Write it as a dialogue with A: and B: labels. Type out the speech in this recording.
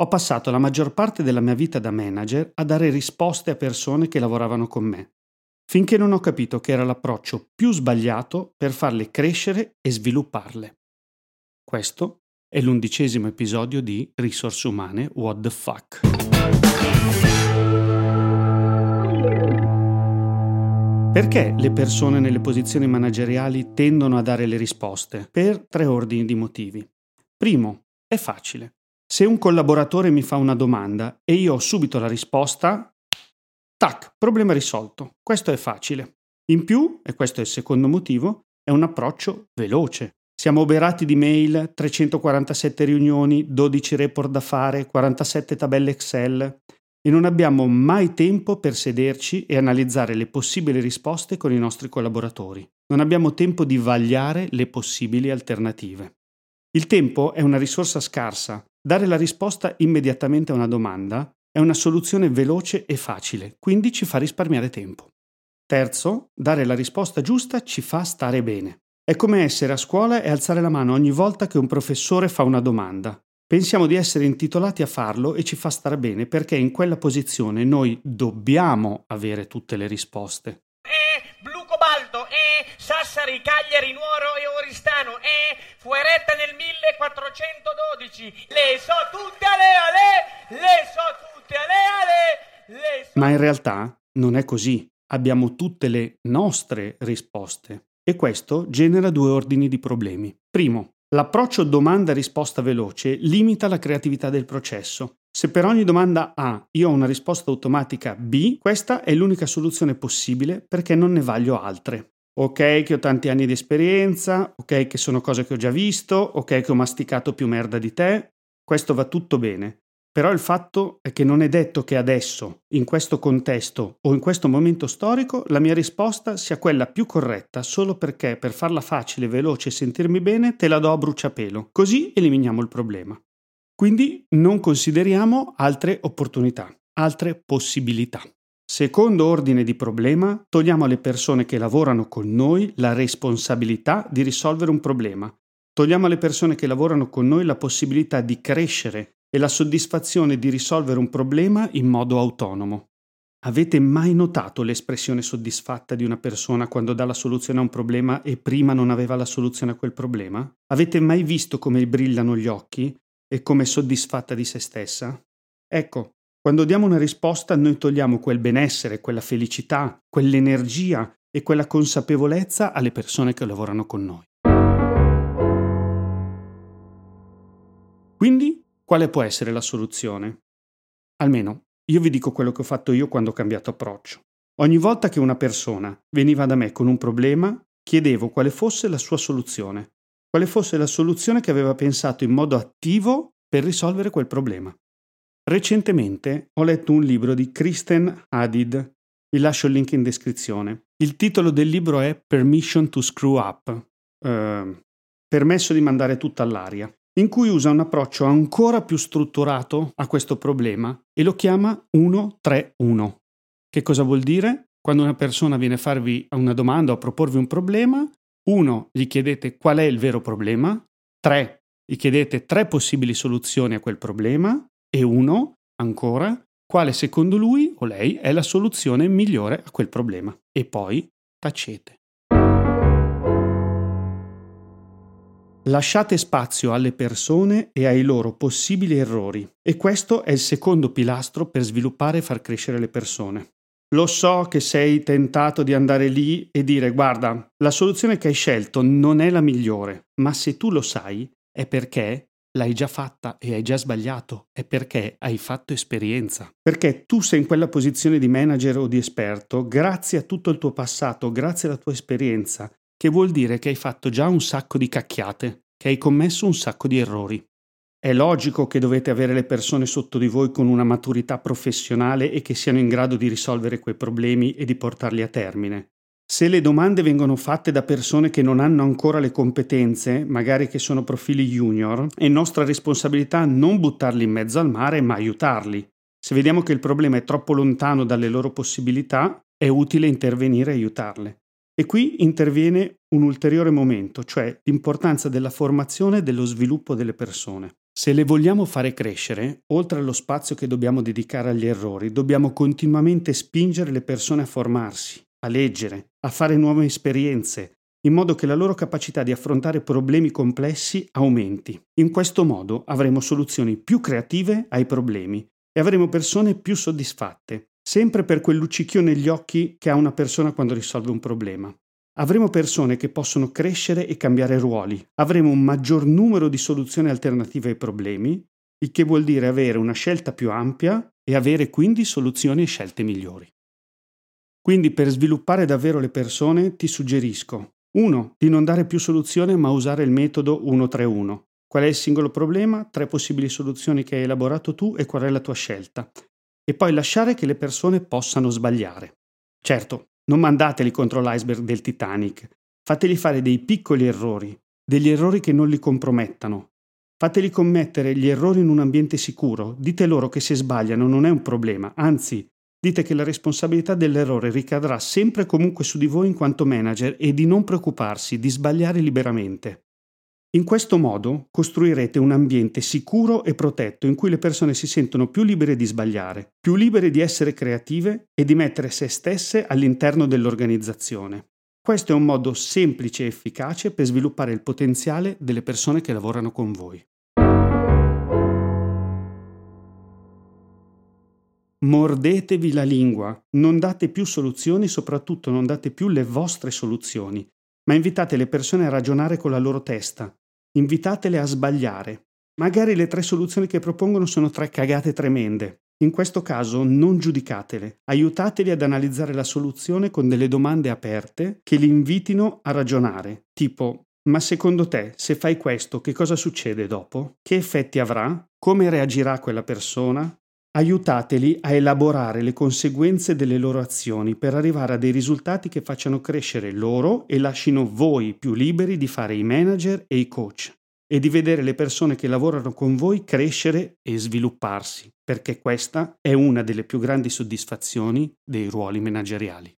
A: Ho passato la maggior parte della mia vita da manager a dare risposte a persone che lavoravano con me, finché non ho capito che era l'approccio più sbagliato per farle crescere e svilupparle. Questo è l'undicesimo episodio di Risorse Umane What the Fuck. Perché le persone nelle posizioni manageriali tendono a dare le risposte? Per tre ordini di motivi. Primo, è facile. Se un collaboratore mi fa una domanda e io ho subito la risposta, tac, problema risolto. Questo è facile. In più, e questo è il secondo motivo, è un approccio veloce. Siamo oberati di mail, 347 riunioni, 12 report da fare, 47 tabelle Excel e non abbiamo mai tempo per sederci e analizzare le possibili risposte con i nostri collaboratori. Non abbiamo tempo di vagliare le possibili alternative. Il tempo è una risorsa scarsa Dare la risposta immediatamente a una domanda è una soluzione veloce e facile, quindi ci fa risparmiare tempo. Terzo, dare la risposta giusta ci fa stare bene. È come essere a scuola e alzare la mano ogni volta che un professore fa una domanda. Pensiamo di essere intitolati a farlo e ci fa stare bene perché in quella posizione noi dobbiamo avere tutte le risposte.
B: Cobalto e Sassari, Cagliari, Nuoro e Oristano e Fueretta nel 1412. Le so tutte ale ale, le so tutte ale ale, le so...
A: Ma in realtà non è così. Abbiamo tutte le nostre risposte e questo genera due ordini di problemi. Primo, L'approccio domanda-risposta veloce limita la creatività del processo. Se per ogni domanda A io ho una risposta automatica B, questa è l'unica soluzione possibile perché non ne vaglio altre. Ok che ho tanti anni di esperienza, ok che sono cose che ho già visto, ok che ho masticato più merda di te, questo va tutto bene. Però il fatto è che non è detto che adesso, in questo contesto o in questo momento storico, la mia risposta sia quella più corretta solo perché per farla facile, veloce e sentirmi bene te la do a bruciapelo. Così eliminiamo il problema. Quindi non consideriamo altre opportunità, altre possibilità. Secondo ordine di problema, togliamo alle persone che lavorano con noi la responsabilità di risolvere un problema. Togliamo alle persone che lavorano con noi la possibilità di crescere e la soddisfazione di risolvere un problema in modo autonomo. Avete mai notato l'espressione soddisfatta di una persona quando dà la soluzione a un problema e prima non aveva la soluzione a quel problema? Avete mai visto come brillano gli occhi e come è soddisfatta di se stessa? Ecco, quando diamo una risposta noi togliamo quel benessere, quella felicità, quell'energia e quella consapevolezza alle persone che lavorano con noi. Quindi quale può essere la soluzione? Almeno, io vi dico quello che ho fatto io quando ho cambiato approccio. Ogni volta che una persona veniva da me con un problema, chiedevo quale fosse la sua soluzione, quale fosse la soluzione che aveva pensato in modo attivo per risolvere quel problema. Recentemente ho letto un libro di Kristen Hadid, vi lascio il link in descrizione. Il titolo del libro è Permission to Screw Up, eh, permesso di mandare tutto all'aria in cui usa un approccio ancora più strutturato a questo problema e lo chiama 1-3-1. Che cosa vuol dire? Quando una persona viene a farvi una domanda o a proporvi un problema, 1 gli chiedete qual è il vero problema, 3 gli chiedete tre possibili soluzioni a quel problema e 1 ancora quale secondo lui o lei è la soluzione migliore a quel problema e poi tacete. Lasciate spazio alle persone e ai loro possibili errori e questo è il secondo pilastro per sviluppare e far crescere le persone. Lo so che sei tentato di andare lì e dire guarda, la soluzione che hai scelto non è la migliore, ma se tu lo sai è perché l'hai già fatta e hai già sbagliato, è perché hai fatto esperienza. Perché tu sei in quella posizione di manager o di esperto grazie a tutto il tuo passato, grazie alla tua esperienza che vuol dire che hai fatto già un sacco di cacchiate, che hai commesso un sacco di errori. È logico che dovete avere le persone sotto di voi con una maturità professionale e che siano in grado di risolvere quei problemi e di portarli a termine. Se le domande vengono fatte da persone che non hanno ancora le competenze, magari che sono profili junior, è nostra responsabilità non buttarli in mezzo al mare, ma aiutarli. Se vediamo che il problema è troppo lontano dalle loro possibilità, è utile intervenire e aiutarle. E qui interviene un ulteriore momento, cioè l'importanza della formazione e dello sviluppo delle persone. Se le vogliamo fare crescere, oltre allo spazio che dobbiamo dedicare agli errori, dobbiamo continuamente spingere le persone a formarsi, a leggere, a fare nuove esperienze, in modo che la loro capacità di affrontare problemi complessi aumenti. In questo modo avremo soluzioni più creative ai problemi e avremo persone più soddisfatte, sempre per quel luccichio negli occhi che ha una persona quando risolve un problema. Avremo persone che possono crescere e cambiare ruoli, avremo un maggior numero di soluzioni alternative ai problemi, il che vuol dire avere una scelta più ampia e avere quindi soluzioni e scelte migliori. Quindi per sviluppare davvero le persone ti suggerisco 1. Di non dare più soluzione ma usare il metodo 131. Qual è il singolo problema, tre possibili soluzioni che hai elaborato tu e qual è la tua scelta. E poi lasciare che le persone possano sbagliare. Certo, non mandateli contro l'iceberg del Titanic, fateli fare dei piccoli errori, degli errori che non li compromettano. Fateli commettere gli errori in un ambiente sicuro, dite loro che se sbagliano non è un problema, anzi, dite che la responsabilità dell'errore ricadrà sempre e comunque su di voi in quanto manager e di non preoccuparsi di sbagliare liberamente. In questo modo costruirete un ambiente sicuro e protetto in cui le persone si sentono più libere di sbagliare, più libere di essere creative e di mettere se stesse all'interno dell'organizzazione. Questo è un modo semplice e efficace per sviluppare il potenziale delle persone che lavorano con voi. Mordetevi la lingua, non date più soluzioni, soprattutto non date più le vostre soluzioni, ma invitate le persone a ragionare con la loro testa, Invitatele a sbagliare. Magari le tre soluzioni che propongono sono tre cagate tremende. In questo caso non giudicatele, aiutateli ad analizzare la soluzione con delle domande aperte che li invitino a ragionare, tipo ma secondo te, se fai questo, che cosa succede dopo? Che effetti avrà? Come reagirà quella persona? Aiutateli a elaborare le conseguenze delle loro azioni per arrivare a dei risultati che facciano crescere loro e lasciano voi più liberi di fare i manager e i coach e di vedere le persone che lavorano con voi crescere e svilupparsi, perché questa è una delle più grandi soddisfazioni dei ruoli manageriali.